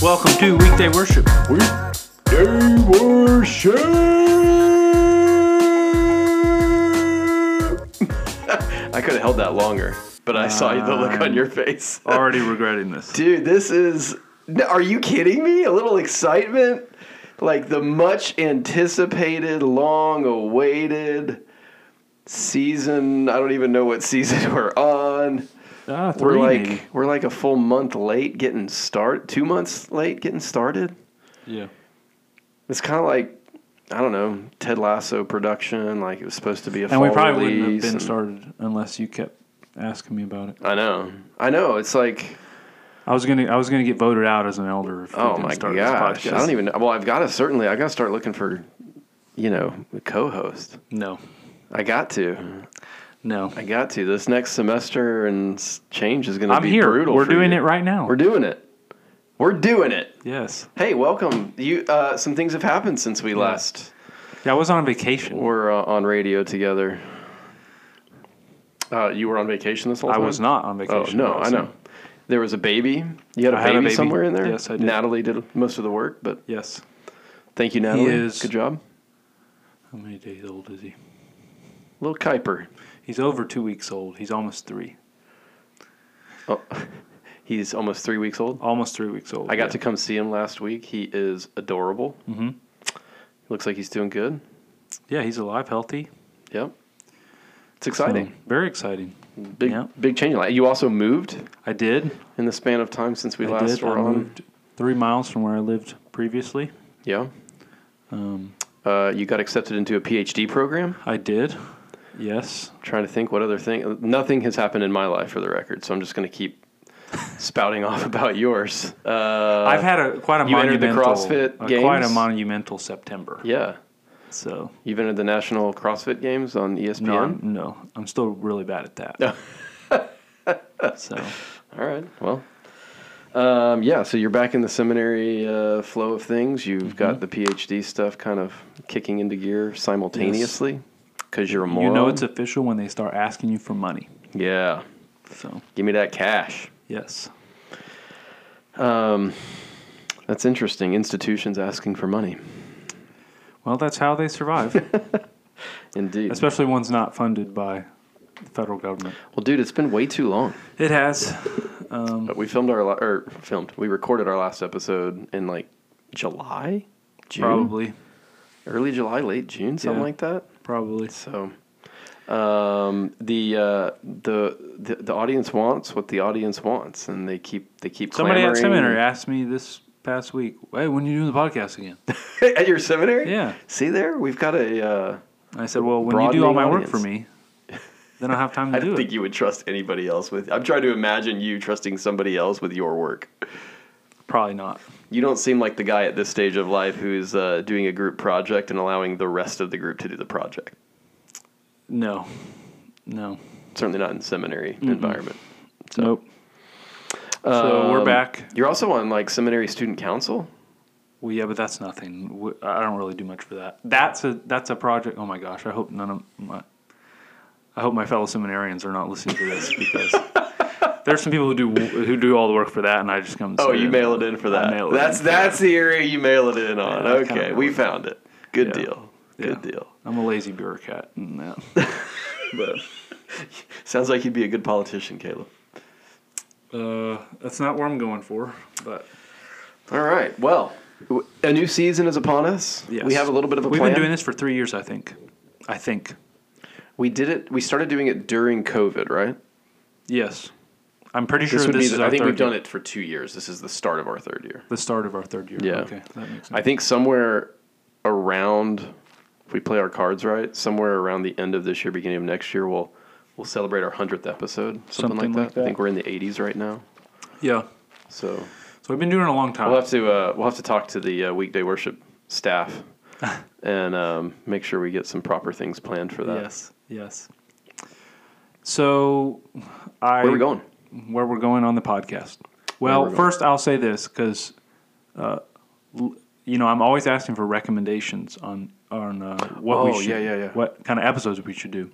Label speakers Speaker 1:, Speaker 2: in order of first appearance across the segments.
Speaker 1: Welcome to Weekday Worship.
Speaker 2: Weekday worship. I could have held that longer, but I saw the look on your face.
Speaker 1: Already regretting this.
Speaker 2: Dude, this is. Are you kidding me? A little excitement? Like the much anticipated, long awaited season. I don't even know what season we're on.
Speaker 1: Ah,
Speaker 2: We're like we're like a full month late getting start. Two months late getting started.
Speaker 1: Yeah.
Speaker 2: It's kind of like I don't know Ted Lasso production. Like it was supposed to be a full
Speaker 1: And we probably wouldn't have been
Speaker 2: and-
Speaker 1: started unless you kept asking me about it.
Speaker 2: I know, I know. It's like
Speaker 1: I was gonna I was gonna get voted out as an elder if we
Speaker 2: oh
Speaker 1: didn't
Speaker 2: my
Speaker 1: start
Speaker 2: gosh,
Speaker 1: this podcast.
Speaker 2: I don't even. know. Well, I've got to certainly. I got to start looking for, you know, a co-host.
Speaker 1: No.
Speaker 2: I got to.
Speaker 1: No.
Speaker 2: I got to. This next semester and change is going to
Speaker 1: I'm
Speaker 2: be
Speaker 1: here.
Speaker 2: brutal.
Speaker 1: We're
Speaker 2: for
Speaker 1: doing
Speaker 2: you.
Speaker 1: it right now.
Speaker 2: We're doing it. We're doing it.
Speaker 1: yes.
Speaker 2: Hey, welcome. You. Uh, some things have happened since we last
Speaker 1: Yeah, I was on vacation.
Speaker 2: We're uh, on radio together. Uh, you were on vacation this whole time.
Speaker 1: I was not on vacation.
Speaker 2: Oh
Speaker 1: vacation.
Speaker 2: no, I know. There was a baby. You had a
Speaker 1: I had a
Speaker 2: baby,
Speaker 1: baby.
Speaker 2: somewhere in there.
Speaker 1: Yes, I did.
Speaker 2: Natalie did most of the work, but
Speaker 1: Yes.
Speaker 2: thank you, Natalie.
Speaker 1: is-
Speaker 2: Good job.
Speaker 1: How many days old is he?
Speaker 2: Little Kuyper.
Speaker 1: He's over two weeks old. He's almost three.
Speaker 2: Oh, he's almost three weeks old.
Speaker 1: Almost three weeks old.
Speaker 2: I got
Speaker 1: yeah.
Speaker 2: to come see him last week. He is adorable.
Speaker 1: Mm-hmm.
Speaker 2: Looks like he's doing good.
Speaker 1: Yeah, he's alive, healthy.
Speaker 2: Yep. It's exciting.
Speaker 1: So, very exciting.
Speaker 2: Big
Speaker 1: yeah.
Speaker 2: big change. You also moved
Speaker 1: I did.
Speaker 2: in the span of time since we
Speaker 1: I
Speaker 2: last
Speaker 1: did.
Speaker 2: were
Speaker 1: I
Speaker 2: on.
Speaker 1: moved three miles from where I lived previously.
Speaker 2: Yeah.
Speaker 1: Um,
Speaker 2: Uh, you got accepted into a PhD program.
Speaker 1: I did. Yes.
Speaker 2: trying to think what other thing. Nothing has happened in my life, for the record. So I'm just going to keep spouting off about yours. Uh,
Speaker 1: I've had a quite a
Speaker 2: you entered the
Speaker 1: monumental,
Speaker 2: CrossFit
Speaker 1: quite a
Speaker 2: Games?
Speaker 1: monumental September.
Speaker 2: yeah.
Speaker 1: So
Speaker 2: You've entered the National CrossFit Games on ESPN.
Speaker 1: no, I'm, no, I'm still really bad at that. so
Speaker 2: All right. Well. Um, yeah, so you're back in the seminary uh, flow of things. You've
Speaker 1: Mm-hmm.
Speaker 2: got the PhD stuff kind of kicking into gear simultaneously because you're a moron.
Speaker 1: you know it's official when they start asking you for money.
Speaker 2: yeah.
Speaker 1: So
Speaker 2: Give me that cash.
Speaker 1: yes,
Speaker 2: Um, that's interesting. Institutions asking for money.
Speaker 1: Well that's how they survive,
Speaker 2: Indeed.
Speaker 1: especially ones not funded by the federal government.
Speaker 2: Well, dude, it's been way too long.
Speaker 1: It has. Um,
Speaker 2: But we filmed our la- or filmed. We recorded our last episode in like July, June,
Speaker 1: probably,
Speaker 2: early July, late June, something
Speaker 1: Yeah.
Speaker 2: like that.
Speaker 1: probably.
Speaker 2: So, um, the, uh, the the the audience wants what the audience wants, and they keep they keep
Speaker 1: Somebody at
Speaker 2: clamoring.
Speaker 1: seminary asked me this past week, "Hey, when are you doing the podcast again?"
Speaker 2: at your seminary.
Speaker 1: Yeah.
Speaker 2: See there, we've got a. Uh,
Speaker 1: I said, "Well, when you do all my work
Speaker 2: audience.
Speaker 1: for me, then I'll have time to do it.
Speaker 2: I
Speaker 1: do
Speaker 2: don't
Speaker 1: it."
Speaker 2: think you would trust anybody else with. I'm trying to imagine you trusting somebody else with your work.
Speaker 1: Probably not.
Speaker 2: You don't seem like the guy at this stage of life who's uh, doing a group project and allowing the rest of the group to do the project.
Speaker 1: No, no,
Speaker 2: Certainly not in seminary environment. So,
Speaker 1: nope. So we're
Speaker 2: Um,
Speaker 1: back.
Speaker 2: You're also on like seminary student council.
Speaker 1: Well, yeah, but that's nothing. I don't really do much for that. That's a that's a project. Oh my gosh, I hope none of my I hope my fellow seminarians are not listening to this because there's some people who do who do all the work for that, and I just come. And
Speaker 2: Oh,
Speaker 1: sit
Speaker 2: you
Speaker 1: in.
Speaker 2: mail it in for that.
Speaker 1: mail it
Speaker 2: That's
Speaker 1: in.
Speaker 2: that's the area you mail it in on.
Speaker 1: Yeah, I kinda
Speaker 2: okay,
Speaker 1: mail
Speaker 2: we
Speaker 1: it
Speaker 2: found it. Good
Speaker 1: Yeah.
Speaker 2: deal. Good
Speaker 1: Yeah.
Speaker 2: deal.
Speaker 1: I'm a lazy bureaucrat. And that. but
Speaker 2: Sounds like you'd be a good politician, Caleb.
Speaker 1: Uh, that's not where I'm going for. But
Speaker 2: All right. Well, a new season is upon us.
Speaker 1: yes.
Speaker 2: We have a little bit of a
Speaker 1: We've
Speaker 2: plan.
Speaker 1: been doing this for three years, I think. I think.
Speaker 2: We did it. We started doing it during COVID, right?
Speaker 1: Yes. I'm pretty sure
Speaker 2: This
Speaker 1: this,
Speaker 2: would be.
Speaker 1: is
Speaker 2: The,
Speaker 1: our
Speaker 2: I think
Speaker 1: third
Speaker 2: we've done
Speaker 1: year.
Speaker 2: it for two years. This is the start of our third year.
Speaker 1: The start of our third year.
Speaker 2: Yeah.
Speaker 1: Okay, that makes sense.
Speaker 2: I think somewhere around, if we play our cards right, somewhere around the end of this year, beginning of next year, we'll we'll celebrate our hundredth episode, something,
Speaker 1: Something
Speaker 2: like,
Speaker 1: like
Speaker 2: that. I think we're in the 80s right now,
Speaker 1: yeah.
Speaker 2: so
Speaker 1: So we've been doing it a long time.
Speaker 2: we'll have to uh, we'll have to talk to the uh, weekday worship staff and um, make sure we get some proper things planned for that.
Speaker 1: Yes. Yes. So, I
Speaker 2: Where are we going?
Speaker 1: Where we're going on the podcast? Well, first I'll say this because, uh, you know, I'm always asking for recommendations on on uh, what we
Speaker 2: Oh,
Speaker 1: should,
Speaker 2: yeah, yeah, yeah.
Speaker 1: what kind of episodes we should do.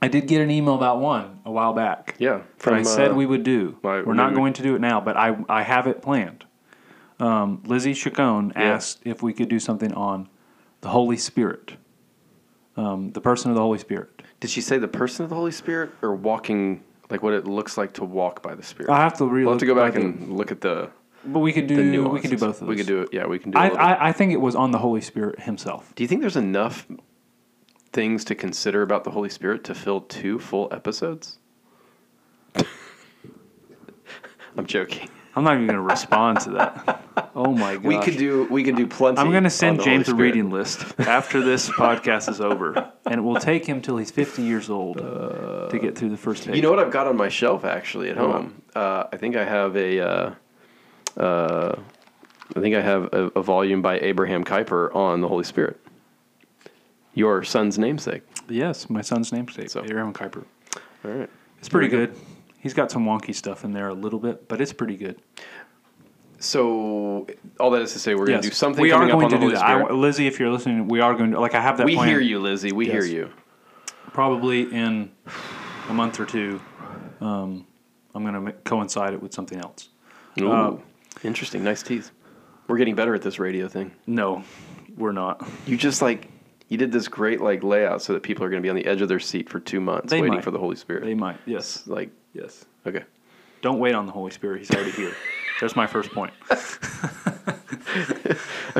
Speaker 1: I did get an email about one a while back.
Speaker 2: Yeah,
Speaker 1: that I said
Speaker 2: uh,
Speaker 1: we would do.
Speaker 2: my-
Speaker 1: We're not going to do it now, but I I have it planned. Um, Lizzie Chacon
Speaker 2: Yeah.
Speaker 1: asked if we could do something on the Holy Spirit, um, the person of the Holy Spirit.
Speaker 2: Did she say the person of the Holy Spirit or walking, like what it looks like to walk by the Spirit?
Speaker 1: I have to really
Speaker 2: we'll have to go back
Speaker 1: the-
Speaker 2: and look at the,
Speaker 1: but we could do
Speaker 2: the
Speaker 1: we could do both of those.
Speaker 2: We could do it. Yeah, we can do.
Speaker 1: I. I I think it was on the Holy Spirit Himself.
Speaker 2: Do you think there's enough things to consider about the Holy Spirit to fill two full episodes? I'm joking.
Speaker 1: I'm not even going to respond to that. Oh my god.
Speaker 2: We could do we could do plenty.
Speaker 1: I'm going to send James a reading list after this podcast is over, and it will take him till he's 50 years old to get through the first page.
Speaker 2: You know what I've got on my shelf actually at home? Uh, I think I have a. Uh, uh, I think I have a, a volume by Abraham Kuyper on the Holy Spirit. Your son's namesake.
Speaker 1: Yes, my son's namesake,
Speaker 2: So-
Speaker 1: Abraham Kuyper.
Speaker 2: All right.
Speaker 1: It's pretty
Speaker 2: good.
Speaker 1: good. He's got some wonky stuff in there a little bit, but it's pretty good.
Speaker 2: So all that is to say, we're going to do something
Speaker 1: we are going
Speaker 2: up on
Speaker 1: to do that. I, Lizzie, if you're listening, we are going to like I have that.
Speaker 2: we
Speaker 1: plan
Speaker 2: hear you, Lizzie. We hear you.
Speaker 1: Probably in a month or two, um, I'm going to coincide it with something else.
Speaker 2: Ooh,
Speaker 1: Uh,
Speaker 2: interesting. Nice tease. We're getting better at this radio thing.
Speaker 1: No, we're not.
Speaker 2: You just like you did this great like layout so that people are going to be on the edge of their seat for two months
Speaker 1: They
Speaker 2: waiting
Speaker 1: might.
Speaker 2: for the Holy Spirit.
Speaker 1: They might. Yes.
Speaker 2: like
Speaker 1: Yes.
Speaker 2: okay.
Speaker 1: Don't wait on the Holy Spirit. He's already here. That's my first point.
Speaker 2: I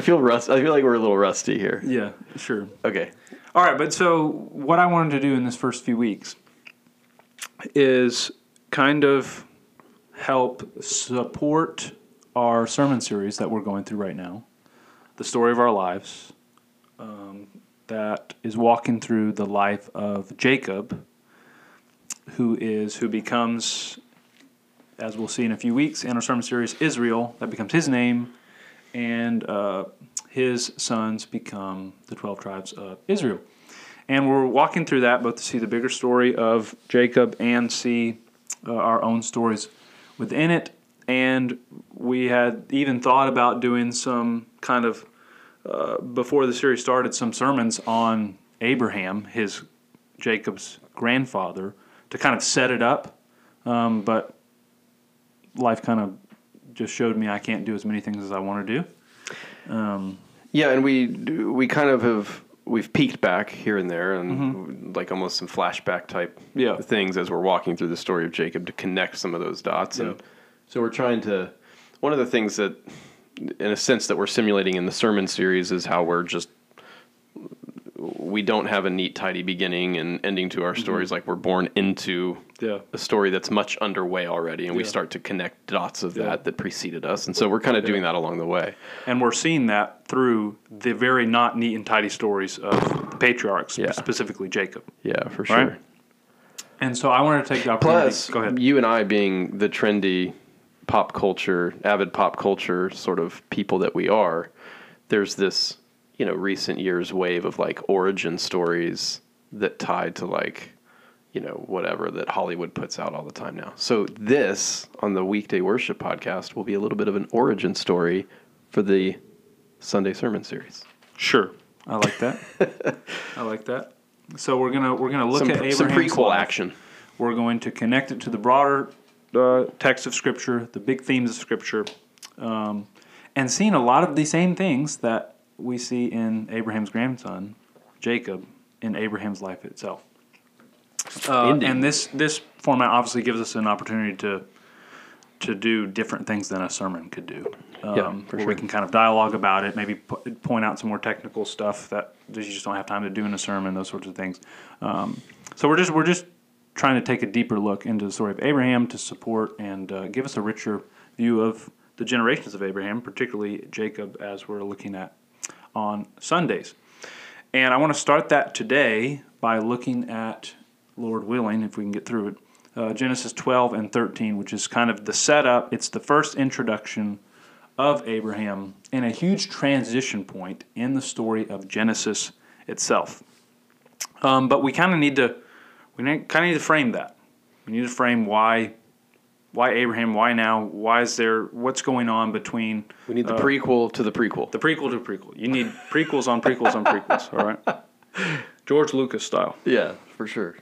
Speaker 2: feel rust. I feel like we're a little rusty here.
Speaker 1: Yeah, sure.
Speaker 2: Okay.
Speaker 1: All right, but so what I wanted to do in this first few weeks is kind of help support our sermon series that we're going through right now, the story of our lives, um, that is walking through the life of Jacob, who is who becomes, as we'll see in a few weeks in our sermon series, Israel. That becomes his name, and uh, his sons become the 12 tribes of Israel. And we're walking through that both to see the bigger story of Jacob and see uh, our own stories within it. And we had even thought about doing some kind of, uh, before the series started, some sermons on Abraham, his Jacob's grandfather, to kind of set it up. Um, but life kind of just showed me I can't do as many things as I want to do. Um,
Speaker 2: Yeah, and we we kind of have we've peeked back here and there and like almost some flashback type
Speaker 1: Mm-hmm. Yeah.
Speaker 2: things as we're walking through the story of Jacob to connect some of those dots. And so we're trying to one of the things that in a sense that we're simulating in the sermon series is how we're just we don't have a neat tidy beginning and ending to our
Speaker 1: Mm-hmm.
Speaker 2: stories like we're born into
Speaker 1: yeah.
Speaker 2: a story that's much underway already and we start to connect dots of
Speaker 1: Yeah.
Speaker 2: that that preceded us and so we're kind of doing that along the way
Speaker 1: And we're seeing that through the very not neat and tidy stories of the patriarchs,
Speaker 2: Yeah.
Speaker 1: specifically Jacob.
Speaker 2: yeah for sure
Speaker 1: Right? And so I wanted to take the opportunity.
Speaker 2: Plus,
Speaker 1: go ahead.
Speaker 2: you and I being the trendy pop culture, avid pop culture sort of people that we are, there's this, you know, recent years wave of like origin stories that tie to like, you know, whatever that Hollywood puts out all the time now. So this on the weekday worship podcast will be a little bit of an origin story for the Sunday sermon series.
Speaker 1: Sure, I like that. I like that. So we're gonna we're gonna look
Speaker 2: some,
Speaker 1: at
Speaker 2: some
Speaker 1: Abraham's
Speaker 2: prequel
Speaker 1: life.
Speaker 2: action.
Speaker 1: We're going to connect it to the broader uh, text of Scripture, the big themes of Scripture, um, and seeing a lot of the same things that we see in Abraham's grandson, Jacob, in Abraham's life itself. Uh, and this this format obviously gives us an opportunity to to do different things than a sermon could do. Um,
Speaker 2: Yeah, for
Speaker 1: where we can kind of dialogue about it, maybe po- point out some more technical stuff that that you just don't have time to do in a sermon, those sorts of things. Um, so we're just we're just trying to take a deeper look into the story of Abraham to support and uh, give us a richer view of the generations of Abraham, particularly Jacob, as we're looking at on Sundays. And I want to start that today by looking at, Lord willing, if we can get through it, uh, Genesis 12 and 13, which is kind of the setup. It's the first introduction of Abraham and a huge transition point in the story of Genesis itself. Um, but we kind of need to, we kind of need to frame that. We need to frame why, why Abraham? Why now? Why is there? What's going on between
Speaker 2: We need the
Speaker 1: uh,
Speaker 2: prequel to the prequel.
Speaker 1: the prequel to prequel? You need prequels on prequels on prequels. All right, George Lucas style.
Speaker 2: yeah, for sure.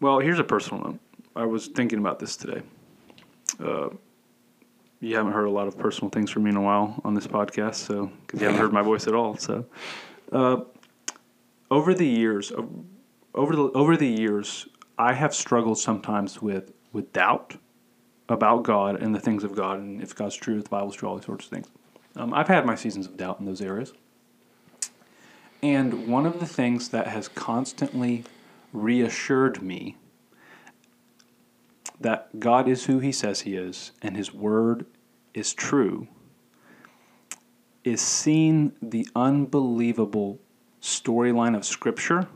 Speaker 1: Well, here's a personal note. I was thinking about this today. Uh, you haven't heard a lot of personal things from me in a while on this podcast, so because you haven't heard my voice at all. So, uh, over the years, over the over the years, I have struggled sometimes with with doubt about God and the things of God, and if God's true, if the Bible's true, all these sorts of things. Um, I've had my seasons of doubt in those areas, and one of the things that has constantly reassured me that God is who He says He is and His Word is true is seeing the unbelievable storyline of Scripture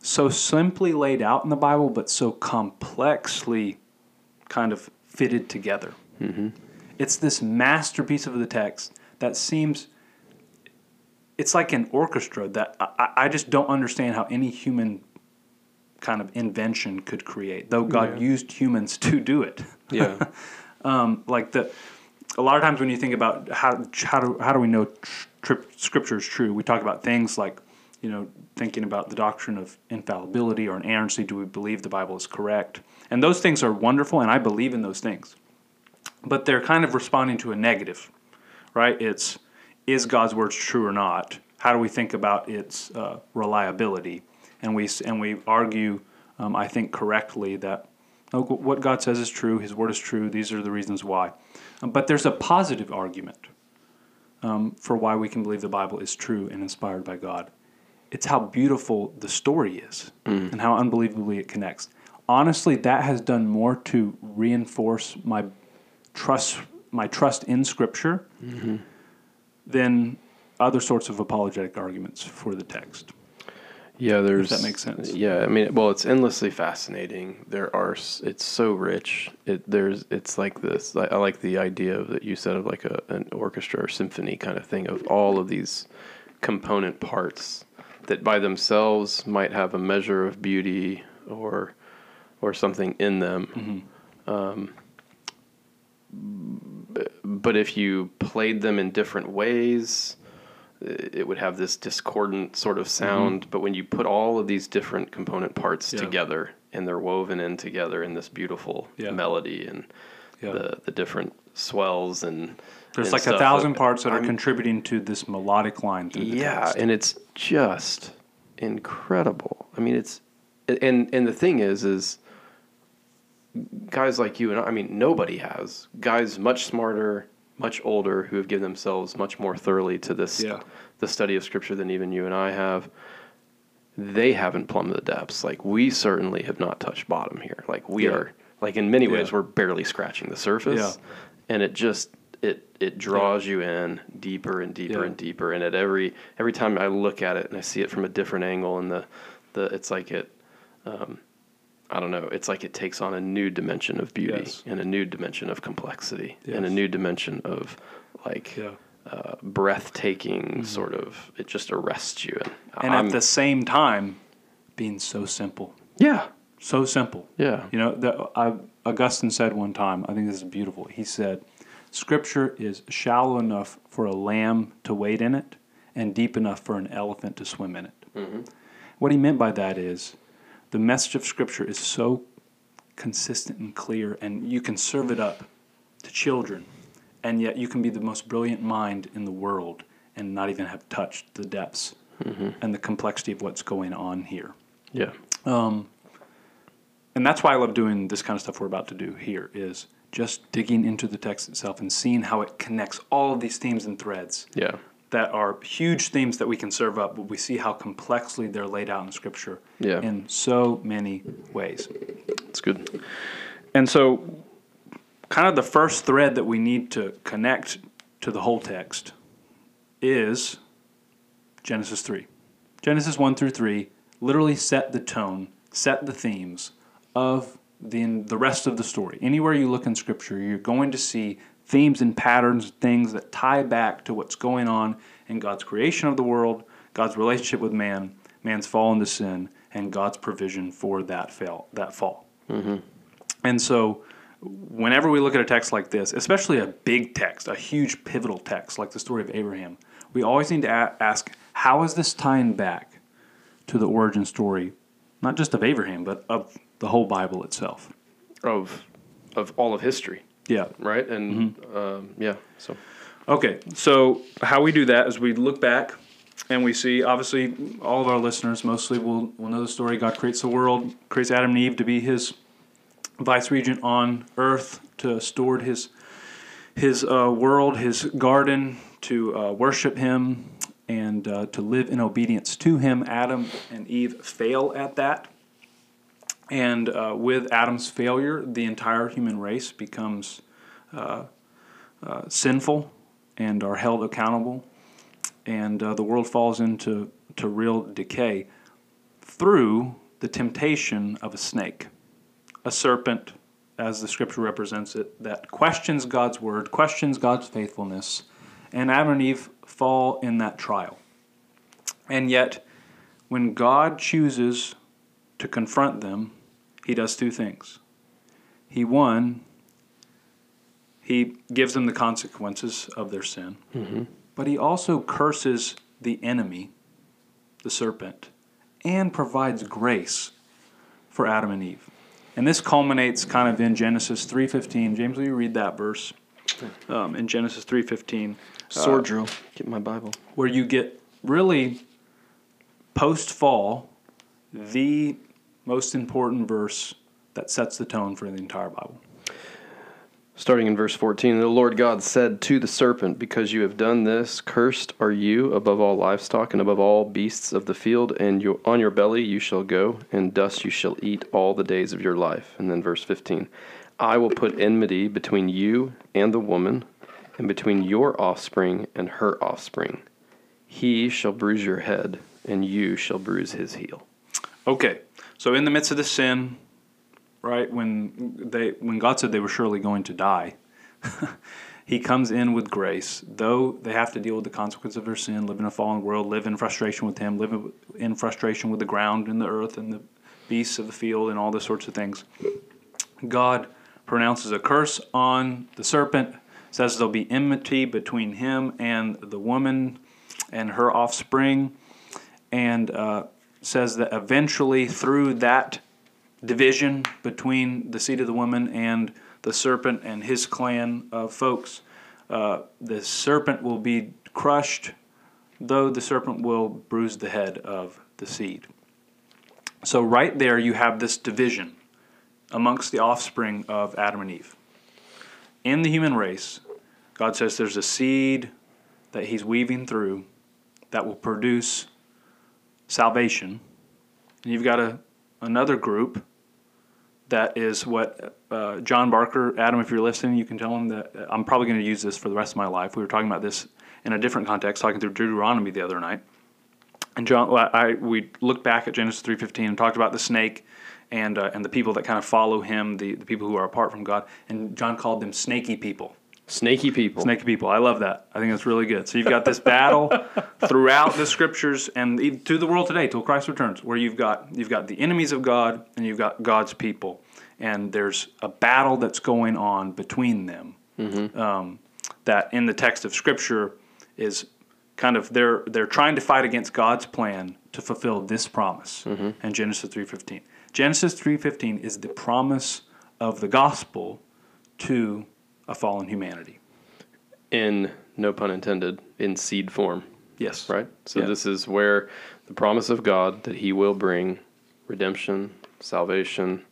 Speaker 1: so simply laid out in the Bible, but so complexly kind of fitted together. Mm-hmm. It's this masterpiece of the text that seems it's like an orchestra that I- I just don't understand how any human kind of invention could create, though God
Speaker 2: Yeah.
Speaker 1: used humans to do it.
Speaker 2: Yeah.
Speaker 1: um, like the a lot of times when you think about how how do how do we know tri- scripture is true, we talk about things like you know thinking about the doctrine of infallibility or inerrancy. Do we believe the Bible is correct? And those things are wonderful, and I believe in those things. But they're kind of responding to a negative, right? It's is God's word true or not? How do we think about its uh, reliability? And we and we argue, um, I think correctly that oh, what God says is true. His word is true. These are the reasons why. Um, but there's a positive argument um, for why we can believe the Bible is true and inspired by God. It's how beautiful the story is and how unbelievably it connects. Honestly, that has done more to reinforce my trust my trust in Scripture than other sorts of apologetic arguments for the text.
Speaker 2: Yeah, there's
Speaker 1: that makes sense.
Speaker 2: Yeah, I mean, well, it's endlessly fascinating. There are, it's so rich. It there's, it's like this. I, I like the idea of that you said of like a an orchestra or symphony kind of thing of all of these component parts that by themselves might have a measure of beauty or or something in them. Um, but if you played them in different ways, it would have this discordant sort of sound. Mm-hmm. But when you put all of these different component parts
Speaker 1: Yeah.
Speaker 2: together and they're woven in together in this beautiful
Speaker 1: Yeah.
Speaker 2: melody and
Speaker 1: Yeah.
Speaker 2: the the different swells and
Speaker 1: There's
Speaker 2: and
Speaker 1: like a thousand parts that are
Speaker 2: I'm-
Speaker 1: contributing to this melodic line through the
Speaker 2: yeah,
Speaker 1: text.
Speaker 2: and it's just incredible. I mean, it's and and the thing is, is guys like you and I, I mean, nobody has guys much smarter, much older who have given themselves much more thoroughly to this
Speaker 1: Yeah.
Speaker 2: the study of scripture than even you and I have. They haven't plumbed the depths. Like we certainly have not touched bottom here. Like we
Speaker 1: Yeah.
Speaker 2: are. Like in many ways,
Speaker 1: Yeah.
Speaker 2: we're barely scratching the surface, and it just it it draws you in deeper and deeper and deeper. And at every every time I look at it and I see it from a different angle, and the the it's like it, um, I don't know, it's like it takes on a new dimension of beauty
Speaker 1: Yes.
Speaker 2: and a new dimension of complexity and a new dimension of like
Speaker 1: Yeah.
Speaker 2: uh, breathtaking sort of. It just arrests you. And,
Speaker 1: And at the same time, being so simple.
Speaker 2: yeah,
Speaker 1: So simple.
Speaker 2: yeah,
Speaker 1: You know, the, I, Augustine said one time, I think this is beautiful. He said, Scripture is shallow enough for a lamb to wade in it and deep enough for an elephant to swim in it. What he meant by that is the message of Scripture is so consistent and clear, and you can serve it up to children, and yet you can be the most brilliant mind in the world and not even have touched the depths and the complexity of what's going on here.
Speaker 2: yeah,
Speaker 1: Um, and that's why I love doing this kind of stuff we're about to do here is just digging into the text itself and seeing how it connects all of these themes and threads.
Speaker 2: Yeah,
Speaker 1: that are huge themes that we can serve up, but we see how complexly they're laid out in Scripture
Speaker 2: Yeah.
Speaker 1: in so many ways.
Speaker 2: it's good.
Speaker 1: And so, kind of the first thread that we need to connect to the whole text is Genesis 3. Genesis 1 through 3 literally set the tone, set the themes of the, the rest of the story. Anywhere you look in Scripture, you're going to see themes and patterns, things that tie back to what's going on in God's creation of the world, God's relationship with man, man's fall into sin and God's provision for that fail that fall. Mm-hmm. And so, whenever we look at a text like this, especially a big text, a huge pivotal text like the story of Abraham, we always need to a- ask, how is this tying back to the origin story, not just of Abraham, but of the whole Bible itself?
Speaker 2: Of of all of history,
Speaker 1: Yeah.
Speaker 2: right? And
Speaker 1: Mm-hmm.
Speaker 2: um, yeah, so
Speaker 1: Okay, so how we do that is we look back and we see, obviously, all of our listeners mostly will, will know the story. God creates the world, creates Adam and Eve to be his vice regent on earth, to steward his, his uh, world, his garden, to uh, worship him, and uh, to live in obedience to him. Adam and Eve fail at that. And uh, with Adam's failure, the entire human race becomes uh, uh, sinful and are held accountable, and uh, the world falls into to real decay through the temptation of a snake, a serpent, as the scripture represents it, that questions God's word, questions God's faithfulness, and Adam and Eve fall in that trial. And yet, when God chooses to confront them, he does two things. He, one, he gives them the consequences of their sin, but he also curses the enemy, the serpent, and provides grace for Adam and Eve. And this culminates kind of in Genesis 3:15. James, will you read that verse? Um, in Genesis 3:15,
Speaker 2: sword drill. Get my Bible.
Speaker 1: where you get really post fall the most important verse that sets the tone for the entire Bible.
Speaker 2: Starting in verse 14, the Lord God said to the serpent, Because you have done this, cursed are you above all livestock and above all beasts of the field, and you, on your belly you shall go, and dust you shall eat all the days of your life. And then verse 15, I will put enmity between you and the woman, and between your offspring and her offspring. He shall bruise your head, and you shall bruise his heel.
Speaker 1: Okay, so in the midst of the sin, right when they when God said they were surely going to die, He comes in with grace, though they have to deal with the consequence of their sin, live in a fallen world, live in frustration with Him, live in frustration with the ground and the earth and the beasts of the field and all those sorts of things. God pronounces a curse on the serpent, says there'll be enmity between him and the woman and her offspring, and uh, says that eventually through that division between the seed of the woman and the serpent and his clan of folks, uh, the serpent will be crushed, though the serpent will bruise the head of the seed. So, right there, you have this division amongst the offspring of Adam and Eve. In the human race, God says there's a seed that He's weaving through that will produce salvation. And you've got a, another group that is what uh, John Barker, Adam, if you're listening, you can tell him that uh, I'm probably going to use this for the rest of my life. We were talking about this in a different context, talking through Deuteronomy the other night. And John, I, we looked back at Genesis 3:15 and talked about the snake and uh, and the people that kind of follow him, the, the people who are apart from God. And John called them snaky people.
Speaker 2: Snaky people.
Speaker 1: Snaky people. I love that. I think that's really good. So you've got this battle throughout the scriptures and to the world today till Christ returns, where you've got you've got the enemies of God and you've got God's people, and there's a battle that's going on between them. Um, that in the text of Scripture is kind of they're they're trying to fight against God's plan to fulfill this promise in Genesis three fifteen. Genesis three fifteen is the promise of the gospel to a fallen humanity.
Speaker 2: in no pun intended in seed form
Speaker 1: Yes.
Speaker 2: right so
Speaker 1: Yeah.
Speaker 2: this is where the promise of god that he will bring redemption salvation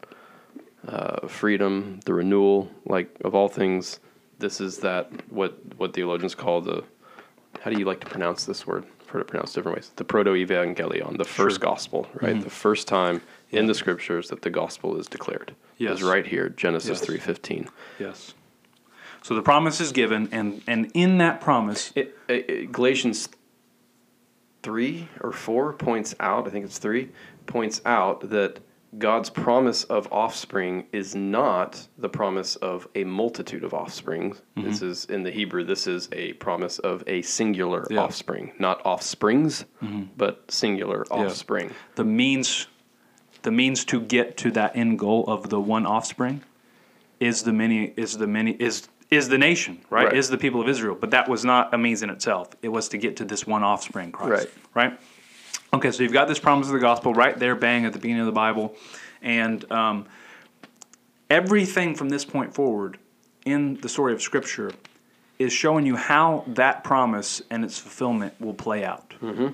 Speaker 2: uh, freedom the renewal like of all things this is that what what theologians call the how do you like to pronounce this word I've heard it pronounced different ways the proto-evangelion the first gospel right the first time in the scriptures that the gospel is declared
Speaker 1: Yes.
Speaker 2: is right here genesis
Speaker 1: Yes.
Speaker 2: 3.15
Speaker 1: Yes. So the promise is given, and and in that promise,
Speaker 2: It, it, it- Galatians three or four points out. I think it's three points out that God's promise of offspring is not the promise of a multitude of offspring. Mm-hmm. This is in the Hebrew. This is a promise of a singular
Speaker 1: Yeah.
Speaker 2: offspring, not offsprings, mm-hmm. but singular offspring.
Speaker 1: The means, the means to get to that end goal of the one offspring, is the many is the many is is the nation right?
Speaker 2: Right.
Speaker 1: Is the people of Israel. But that was not a means in itself. It was to get to this one offspring, Christ. Right. Okay, so you've got this promise of the gospel right there, bang at the beginning of the Bible, and um, everything from this point forward in the story of Scripture is showing you how that promise and its fulfillment will play out. Mm-hmm.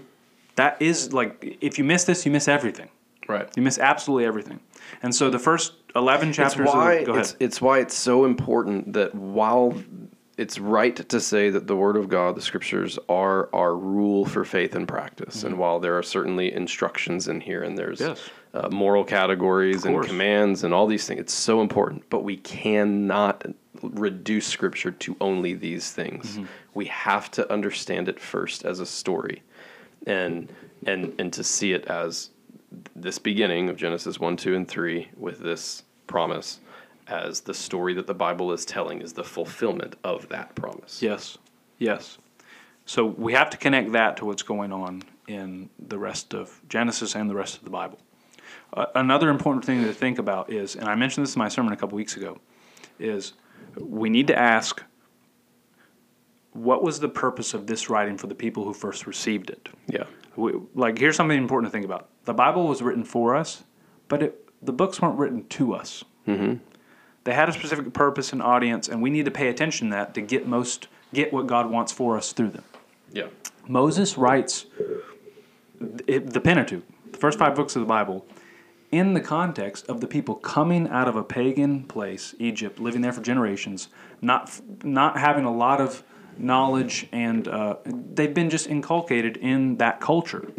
Speaker 1: is like if you miss this, you miss everything.
Speaker 2: Right.
Speaker 1: You miss absolutely everything. And so the first eleven chapters.
Speaker 2: It's why
Speaker 1: of go ahead.
Speaker 2: it's, it's why it's so important that while it's right to say that the Word of God, the Scriptures, are our rule for faith and practice, and while there are certainly instructions in here, and there's
Speaker 1: Mm-hmm. Yes.
Speaker 2: uh, moral categories and commands and all these things, it's so important. But we cannot reduce Scripture to only these things.
Speaker 1: Mm-hmm.
Speaker 2: We have to understand it first as a story, and and and to see it as this beginning of Genesis 1, 2, and 3 with this promise as the story that the Bible is telling is the fulfillment of that promise.
Speaker 1: Yes, yes. So we have to connect that to what's going on in the rest of Genesis and the rest of the Bible. Uh, another important thing to think about is, and I mentioned this in my sermon a couple weeks ago, is we need to ask what was the purpose of this writing for the people who first received it?
Speaker 2: Yeah.
Speaker 1: we, like here's something important to think about the bible was written for us but it, the books weren't written to us mm-hmm. they had a specific purpose and audience and we need to pay attention to that to get most get what god wants for us through them
Speaker 2: Yeah.
Speaker 1: moses writes the pentateuch the first five books of the bible in the context of the people coming out of a pagan place egypt living there for generations not not having a lot of knowledge and uh, they've been just inculcated in that culture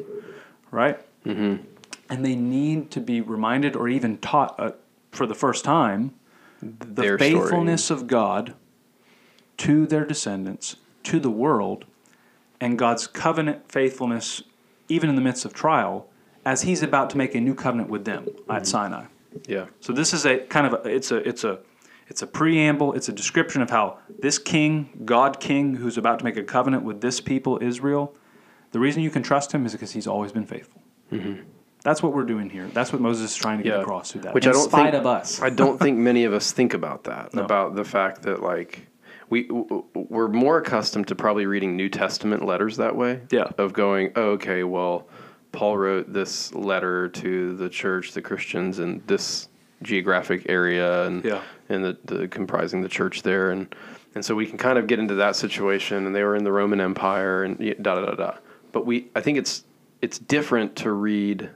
Speaker 1: right mm-hmm. and they need to be reminded or even taught uh, for the first time the
Speaker 2: Their story.
Speaker 1: faithfulness of god to their descendants to the world and god's covenant faithfulness even in the midst of trial as he's about to make a new covenant with them at sinai
Speaker 2: Yeah.
Speaker 1: so this is a kind of a, it's a it's a it's a preamble. It's a description of how this king, God King, who's about to make a covenant with this people, Israel, the reason you can trust him is because he's always been faithful. That's what we're doing here. That's what Moses is trying to get
Speaker 2: Mm-hmm. Yeah.
Speaker 1: across through that.
Speaker 2: Which
Speaker 1: in
Speaker 2: I don't
Speaker 1: spite
Speaker 2: think,
Speaker 1: of us.
Speaker 2: I don't think many of us think about that.
Speaker 1: No.
Speaker 2: About the fact that like we we're more accustomed to probably reading New Testament letters that way.
Speaker 1: Yeah.
Speaker 2: Of going, oh, okay, well, Paul wrote this letter to the church, the Christians in this geographic area, and
Speaker 1: Yeah.
Speaker 2: and the, the comprising the church there, and and so we can kind of get into that situation. And they were in the Roman Empire, and da da da da. But we, I think it's it's different to read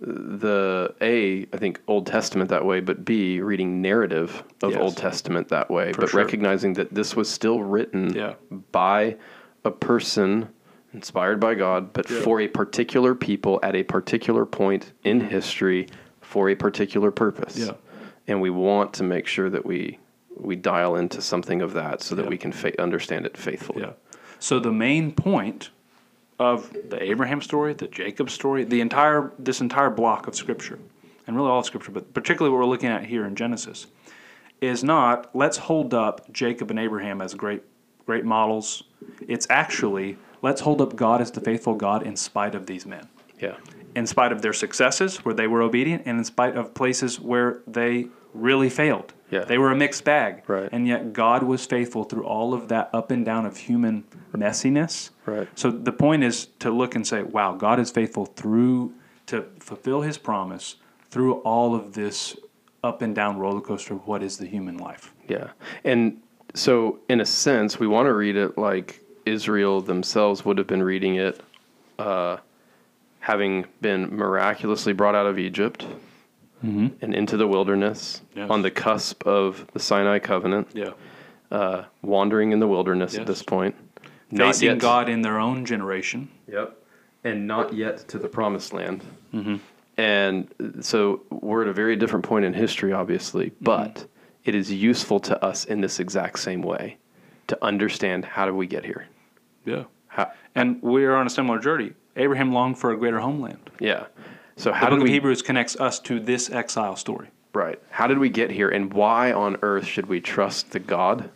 Speaker 2: the a I think Old Testament that way, but b reading narrative of
Speaker 1: Yes.
Speaker 2: Old Testament that way, but
Speaker 1: sure.
Speaker 2: recognizing that this was still written
Speaker 1: Yeah.
Speaker 2: by a person inspired by God, but
Speaker 1: Yeah.
Speaker 2: for a particular people at a particular point in history for a particular purpose.
Speaker 1: Yeah.
Speaker 2: And we want to make sure that we we dial into something of that so that
Speaker 1: Yeah.
Speaker 2: we can fa- understand it faithfully.
Speaker 1: Yeah. So the main point of the Abraham story, the Jacob story, the entire this entire block of scripture, and really all of scripture, but particularly what we're looking at here in Genesis, is not let's hold up Jacob and Abraham as great great models. It's actually let's hold up God as the faithful God in spite of these men.
Speaker 2: Yeah.
Speaker 1: In spite of their successes where they were obedient and in spite of places where they really failed.
Speaker 2: Yeah.
Speaker 1: They were a mixed bag.
Speaker 2: Right.
Speaker 1: And yet God was faithful through all of that up and down of human messiness.
Speaker 2: Right.
Speaker 1: So the point is to look and say, wow, God is faithful through to fulfill his promise through all of this up and down roller coaster of what is the human life.
Speaker 2: Yeah. And so, in a sense, we want to read it like Israel themselves would have been reading it, uh, having been miraculously brought out of Egypt and into the wilderness
Speaker 1: Yes.
Speaker 2: on the cusp of the Sinai covenant,
Speaker 1: Yeah.
Speaker 2: uh, wandering in the wilderness
Speaker 1: Yes.
Speaker 2: at this point.
Speaker 1: Facing
Speaker 2: yet-
Speaker 1: God in their own generation.
Speaker 2: Yep. And not yet to the promised land. Mm-hmm. And uh, so we're at a very different point in history, obviously, mm-hmm. but it is useful to us in this exact same way to understand how do we get here.
Speaker 1: Yeah.
Speaker 2: How,
Speaker 1: And we are on a similar journey. Abraham longed for a greater homeland.
Speaker 2: yeah. So
Speaker 1: The
Speaker 2: how
Speaker 1: book
Speaker 2: did
Speaker 1: of Hebrews connects us to this exile story.
Speaker 2: right? How did we get here, and why on earth should we trust the God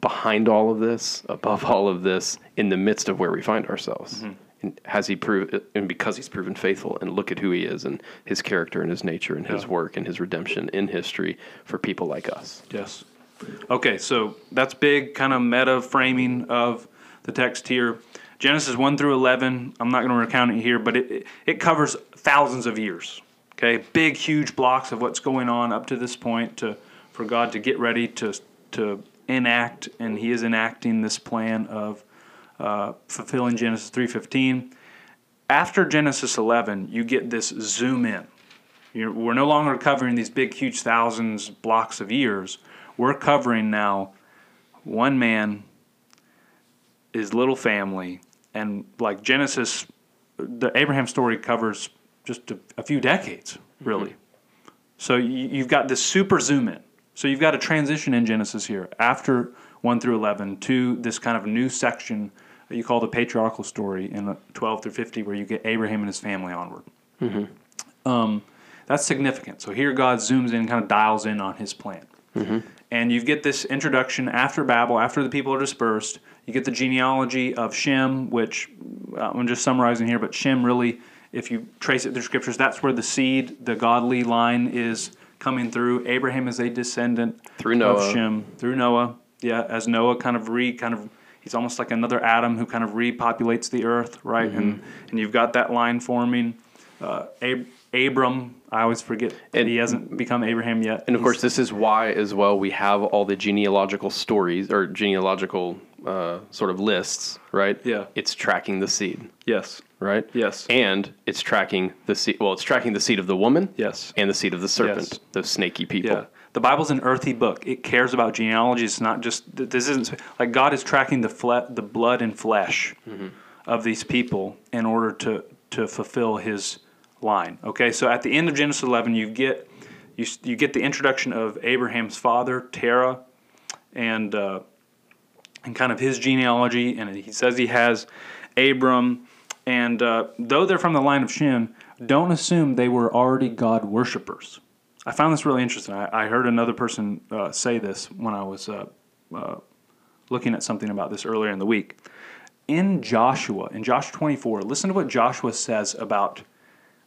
Speaker 2: behind all of this, above all of this, in the midst of where we find ourselves? Mm-hmm. And has he proved, and because he's proven faithful, and look at who he is, and his character, and his nature, and his work, and his redemption in history for people like us.
Speaker 1: Yes. Okay, so that's big kind of meta framing of the text here. Genesis 1 through 11, I'm not going to recount it here, but it, it, covers thousands of years. Okay, big, huge blocks of what's going on up to this point to, for God to get ready to, to enact, and He is enacting this plan of uh, fulfilling Genesis 3.15. After Genesis 11, you get this zoom in. You're, we're no longer covering these big, huge thousands blocks of years. We're covering now one man, his little family, and like Genesis, the Abraham story covers just a, a few decades, mm-hmm. really. So you, you've got this super zoom in. So you've got a transition in Genesis here after 1 through 11 to this kind of new section that you call the patriarchal story in 12 through 50, where you get Abraham and his family onward. Mm-hmm. Um, that's significant. So here God zooms in, kind of dials in on his plan. Mm-hmm. And you get this introduction after Babel, after the people are dispersed. You get the genealogy of Shem, which uh, I'm just summarizing here, but Shem really, if you trace it through scriptures, that's where the seed, the godly line is coming through. Abraham is a descendant
Speaker 2: Through Noah.
Speaker 1: of Shem, through Noah. Yeah, as Noah kind of re kind of he's almost like another Adam who kind of repopulates the earth, right? And and you've got that line forming. Uh, Ab- Abram, I always forget
Speaker 2: And-
Speaker 1: he hasn't become Abraham yet.
Speaker 2: And of
Speaker 1: He's-
Speaker 2: course, this is why, as well, we have all the genealogical stories or genealogical uh, sort of lists, right?
Speaker 1: Yeah.
Speaker 2: It's tracking the seed,
Speaker 1: yes,
Speaker 2: right?
Speaker 1: Yes.
Speaker 2: And it's tracking the seed. Well, it's tracking the seed of the woman.
Speaker 1: Yes.
Speaker 2: And the seed of the serpent,
Speaker 1: Yes.
Speaker 2: those snaky people.
Speaker 1: Yeah. The Bible's an earthy book. It cares about genealogy. It's not just th- this isn't like God is tracking the fle- the blood and flesh of these people in order to to fulfill His line. Okay, so at the end of Genesis 11, you get you you get the introduction of Abraham's father Terah, and uh, and kind of his genealogy, and he says he has Abram, and uh, though they're from the line of Shem, don't assume they were already God worshippers. I found this really interesting. I, I heard another person uh, say this when I was uh, uh, looking at something about this earlier in the week. In Joshua, in Joshua 24, listen to what Joshua says about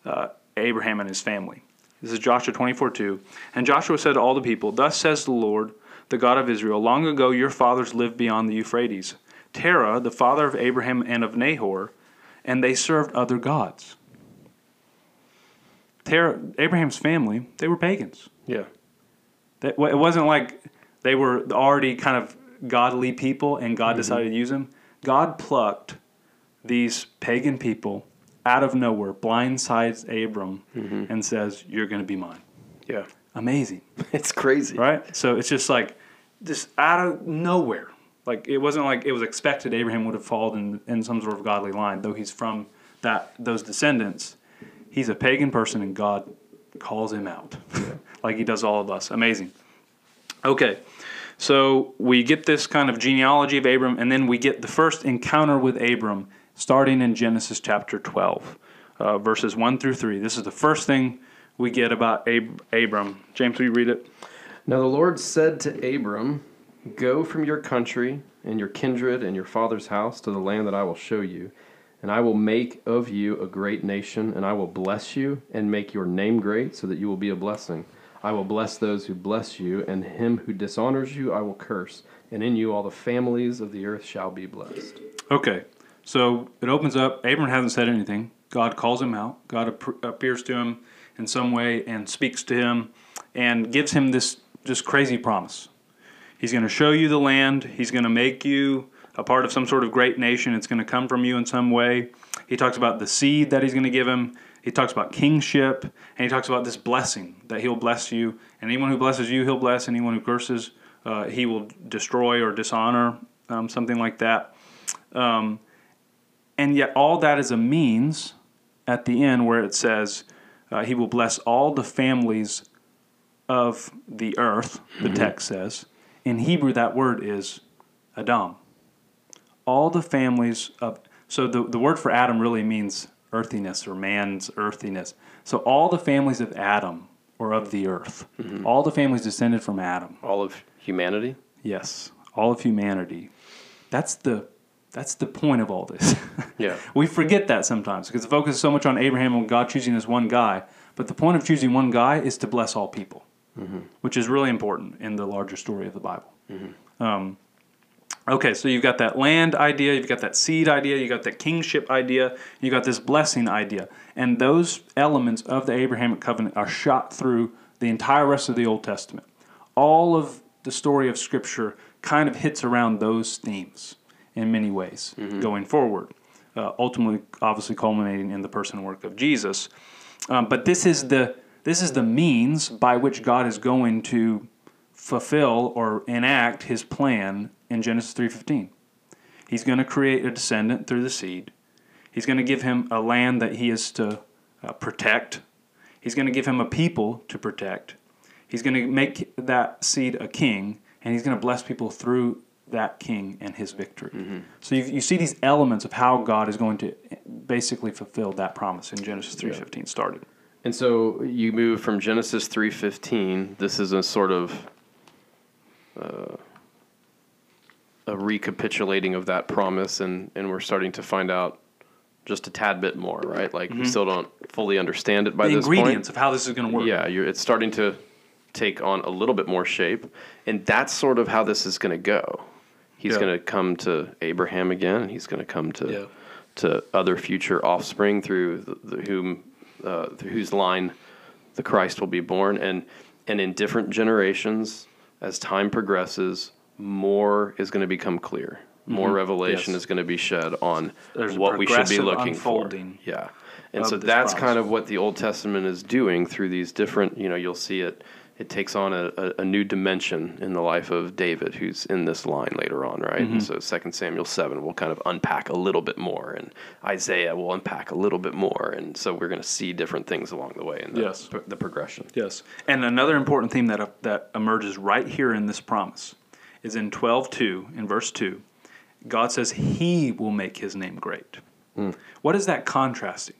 Speaker 1: uh, Abraham and his family. This is Joshua 24 2. And Joshua said to all the people, Thus says the Lord, the God of Israel, Long ago your fathers lived beyond the Euphrates, Terah, the father of Abraham and of Nahor, and they served other gods. Terah, Abraham's family, they were pagans.
Speaker 2: Yeah.
Speaker 1: That, it wasn't like they were already kind of godly people and God mm-hmm. decided to use them. God plucked these pagan people out of nowhere, blindsides Abram, mm-hmm. and says, You're going to be mine.
Speaker 2: Yeah.
Speaker 1: Amazing,
Speaker 2: It's crazy.
Speaker 1: right? So it's just like, just out of nowhere. Like, it wasn't like it was expected Abraham would have fallen in, in some sort of godly line, though he's from that those descendants. He's a pagan person, and God calls him out, like He does all of us. Amazing. Okay, so we get this kind of genealogy of Abram, and then we get the first encounter with Abram, starting in Genesis chapter 12, uh, verses 1 through 3. This is the first thing we get about Ab- Abram. James, will you read it?
Speaker 2: Now the Lord said to Abram, Go from your country and your kindred and your father's house to the land that I will show you, and I will make of you a great nation, and I will bless you and make your name great, so that you will be a blessing. I will bless those who bless you, and him who dishonors you I will curse, and in you all the families of the earth shall be blessed.
Speaker 1: Okay, so it opens up. Abram hasn't said anything. God calls him out. God ap- appears to him in some way and speaks to him and gives him this just crazy promise. He's going to show you the land. He's going to make you a part of some sort of great nation. It's going to come from you in some way. He talks about the seed that he's going to give him. He talks about kingship, and he talks about this blessing that he'll bless you. And anyone who blesses you, he'll bless. Anyone who curses, uh, he will destroy or dishonor, um, something like that. Um, and yet, all that is a means at the end where it says, uh, He will bless all the families of the earth, the text says. In Hebrew, that word is Adam. All the families of. So the, the word for Adam really means earthiness or man's earthiness. So all the families of Adam or of the earth, all the families descended from Adam.
Speaker 2: All of humanity.
Speaker 1: Yes, all of humanity. That's the that's the point of all this.
Speaker 2: Yeah.
Speaker 1: we forget that sometimes because the focus is so much on Abraham and God choosing this one guy. But the point of choosing one guy is to bless all people, which is really important in the larger story of the Bible. Um, okay, so you've got that land idea, you've got that seed idea, you got that kingship idea, you got this blessing idea, and those elements of the Abrahamic covenant are shot through the entire rest of the Old Testament. All of the story of Scripture kind of hits around those themes in many ways going forward. Uh, ultimately, obviously, culminating in the person and work of Jesus. Um, but this is the this is the means by which God is going to fulfill or enact His plan in Genesis three fifteen. He's going to create a descendant through the seed. He's going to give him a land that he is to uh, protect. He's going to give him a people to protect. He's going to make that seed a king, and he's going to bless people through that king and his victory. So you, you see these elements of how God is going to basically fulfill that promise in Genesis three fifteen started.
Speaker 2: And so you move from Genesis three fifteen. This is a sort of uh, a recapitulating of that promise, and and we're starting to find out just a tad bit more, right? Like we still don't fully understand it by
Speaker 1: the
Speaker 2: this
Speaker 1: ingredients
Speaker 2: point.
Speaker 1: of how this is going to work.
Speaker 2: Yeah, you're, it's starting to take on a little bit more shape, and that's sort of how this is going to go. He's
Speaker 1: Yeah.
Speaker 2: going to come to Abraham again, he's going to come to
Speaker 1: Yeah.
Speaker 2: to other future offspring through the, the whom uh, through whose line the Christ will be born, and and in different generations, as time progresses, more is going to become clear. More revelation
Speaker 1: Mm-hmm. Yes.
Speaker 2: is going to be shed on
Speaker 1: There's
Speaker 2: what we should be looking for. Yeah, and so that's
Speaker 1: promise.
Speaker 2: kind of what the Old Testament is doing through these different. You know, you'll see it. It takes on a, a, a new dimension in the life of David, who's in this line later on, right?
Speaker 1: Mm-hmm.
Speaker 2: And so Second Samuel seven will kind of unpack a little bit more, and Isaiah will unpack a little bit more, and so we're going to see different things along the way in the,
Speaker 1: Yes.
Speaker 2: the progression.
Speaker 1: Yes. And another important theme that, that emerges right here in this promise is in 12.2, in verse 2, God says he will make his name great. What is that contrasting?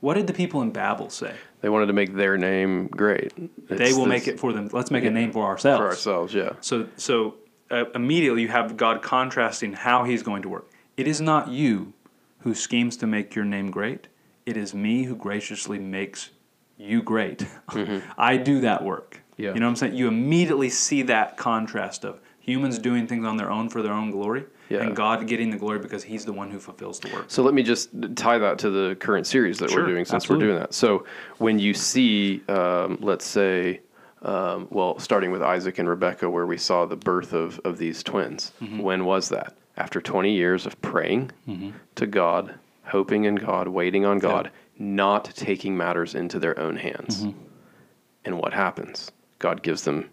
Speaker 1: What did the people in Babel say?
Speaker 2: They wanted to make their name great.
Speaker 1: they will make it for them. Let's make a name for ourselves.
Speaker 2: for ourselves. Yeah.
Speaker 1: So, so uh, immediately you have God contrasting how He's going to work. It is not you who schemes to make your name great. It is me who graciously makes you great. I do that work.
Speaker 2: Mm-hmm. Yeah.
Speaker 1: You know what I'm saying? You immediately see that contrast of humans doing things on their own for their own glory,
Speaker 2: Yeah.
Speaker 1: and God getting the glory because He's the one who fulfills the work.
Speaker 2: So let me just tie that to the current series that
Speaker 1: Sure,
Speaker 2: we're doing since
Speaker 1: absolutely.
Speaker 2: we're doing that. So when you see, um, let's say, um, well, starting with Isaac and Rebecca, where we saw the birth of, of these twins,
Speaker 1: Mm-hmm.
Speaker 2: when was that? After 20 years of praying to God, hoping in God, waiting on God, not taking matters into their own hands.
Speaker 1: Mm-hmm.
Speaker 2: And what happens? God gives them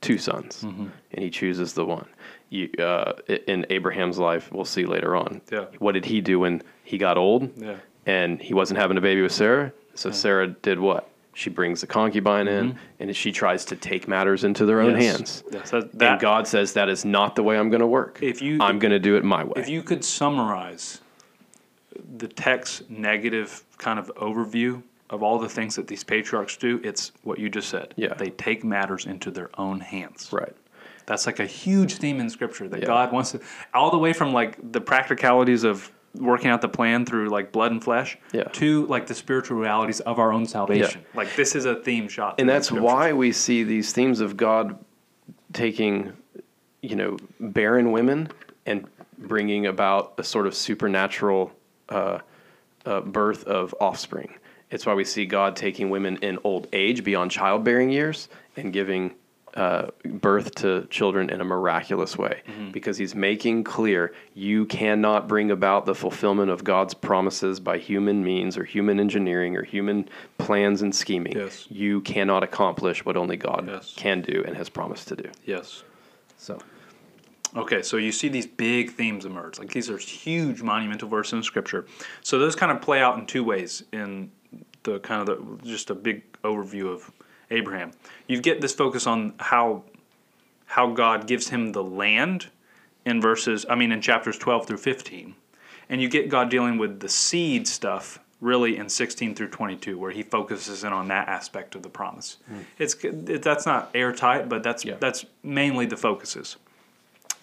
Speaker 2: two sons,
Speaker 1: Mm-hmm.
Speaker 2: and he chooses the one. You, uh, in Abraham's life, we'll see later on.
Speaker 1: Yeah.
Speaker 2: What did he do when he got old?
Speaker 1: Yeah.
Speaker 2: And he wasn't having a baby with Sarah? So Sarah did what? She brings the concubine in, and she tries to take matters into their own
Speaker 1: Mm-hmm. Yes.
Speaker 2: hands.
Speaker 1: Yes, that-
Speaker 2: and God says that is not the way I'm going to work.
Speaker 1: If you-
Speaker 2: I'm going to do it my way.
Speaker 1: If you could summarize the text's negative kind of overview of all the things that these patriarchs do, it's what you just said.
Speaker 2: Yeah.
Speaker 1: They take matters into their own hands.
Speaker 2: right.
Speaker 1: That's like a huge theme in Scripture that
Speaker 2: Yeah.
Speaker 1: God wants to, all the way from like the practicalities of working out the plan through like blood and flesh
Speaker 2: Yeah.
Speaker 1: to like the spiritual realities of our own salvation. Like this is a theme shot.
Speaker 2: and that's why we see these themes of God taking, you know, barren women and bringing about a sort of supernatural uh, uh, birth of offspring. It's why we see God taking women in old age beyond childbearing years and giving uh, birth to children in a miraculous way
Speaker 1: Mm-hmm.
Speaker 2: because he's making clear you cannot bring about the fulfillment of God's promises by human means or human engineering or human plans and scheming.
Speaker 1: Yes.
Speaker 2: You cannot accomplish what only God
Speaker 1: Yes.
Speaker 2: can do and has promised to do.
Speaker 1: Yes.
Speaker 2: So,
Speaker 1: Okay, so you see these big themes emerge. Like these are huge monumental verses in Scripture. So those kind of play out in two ways in the kind of the, just a big overview of Abraham. You get this focus on how how God gives him the land in verses, I mean, in chapters 12 through 15. And you get God dealing with the seed stuff really in 16 through 22, where he focuses in on that aspect of the promise. Hmm. It's it, that's not airtight, but that's
Speaker 3: Yeah.
Speaker 1: that's mainly the focuses.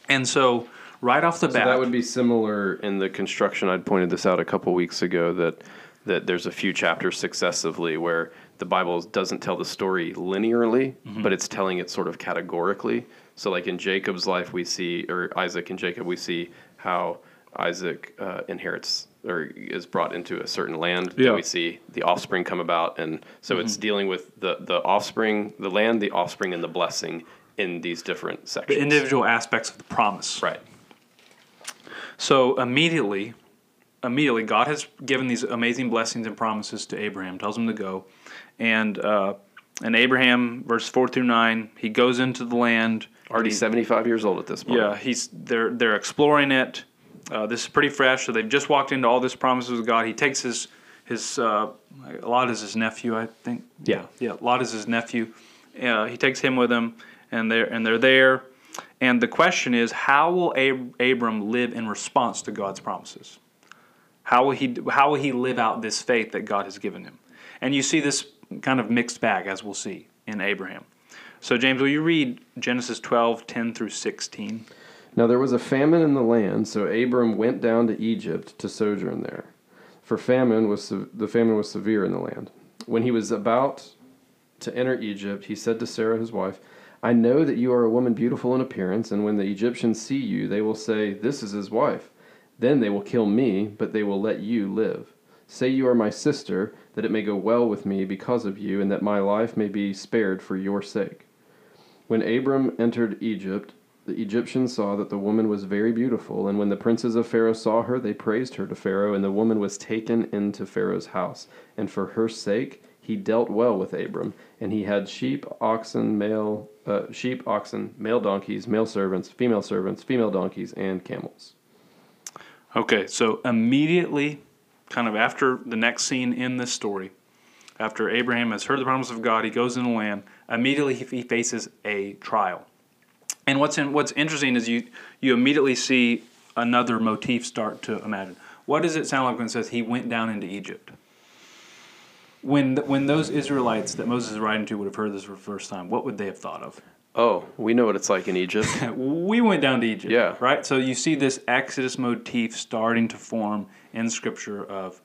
Speaker 1: And so, right off the
Speaker 2: So
Speaker 1: bat,
Speaker 2: that would be similar in the construction. I'd pointed this out a couple weeks ago that that there's a few chapters successively where the Bible doesn't tell the story linearly, but it's telling it sort of categorically. So, like in Jacob's life, we see, or Isaac and Jacob, we see how Isaac uh, inherits or is brought into a certain land. Then
Speaker 1: Yeah.
Speaker 2: We see the offspring come about, and so it's dealing with the the offspring, the land, the offspring, and the blessing in these different sections.
Speaker 1: the individual aspects of the promise.
Speaker 2: right.
Speaker 1: So immediately, immediately, God has given these amazing blessings and promises to Abraham. Tells him to go, and uh, and Abraham, verse four through nine, he goes into the land.
Speaker 2: Already
Speaker 1: He-
Speaker 2: 75 years old at this point.
Speaker 1: Yeah, he's they're they're exploring it. Uh, this is pretty fresh, so they've just walked into all this promises of God. He takes his his uh, Lot is his nephew, I think.
Speaker 2: Yeah.
Speaker 1: yeah. Lot is his nephew. Uh, he takes him with him, and they're and they're there. And the question is, how will Ab- Abram live in response to God's promises? How will he how will he live out this faith that God has given him? And you see this kind of mixed bag, as we'll see in Abraham. So James, will you read Genesis 12, 10 through 16?
Speaker 2: Now there was a famine in the land, so Abram went down to Egypt to sojourn there. For famine was the famine was severe in the land. When he was about to enter Egypt, he said to Sarah his wife, "I know that you are a woman beautiful in appearance, and when the Egyptians see you, they will say, 'This is his wife.' Then they will kill me, but they will let you live. Say you are my sister, that it may go well with me because of you, and that my life may be spared for your sake." When Abram entered Egypt, the Egyptians saw that the woman was very beautiful, and when the princes of Pharaoh saw her, they praised her to Pharaoh, and the woman was taken into Pharaoh's house. And for her sake, he dealt well with Abram, and he had sheep, oxen, male uh, sheep, oxen, male donkeys, male servants, female servants, female donkeys, and camels.
Speaker 1: Okay, so immediately, kind of after the next scene in this story, after Abraham has heard the promise of God, he goes in the land. Immediately, he, faces a trial. And what's in, what's interesting is you you immediately see another motif start to imagine. What does it sound like when it says he went down into Egypt? When when those Israelites that Moses is writing to would have heard this for the first time, what would they have thought of?
Speaker 2: Oh, we know what it's like in Egypt.
Speaker 1: we went down to Egypt.
Speaker 2: Yeah.
Speaker 1: Right? So you see this Exodus motif starting to form in Scripture of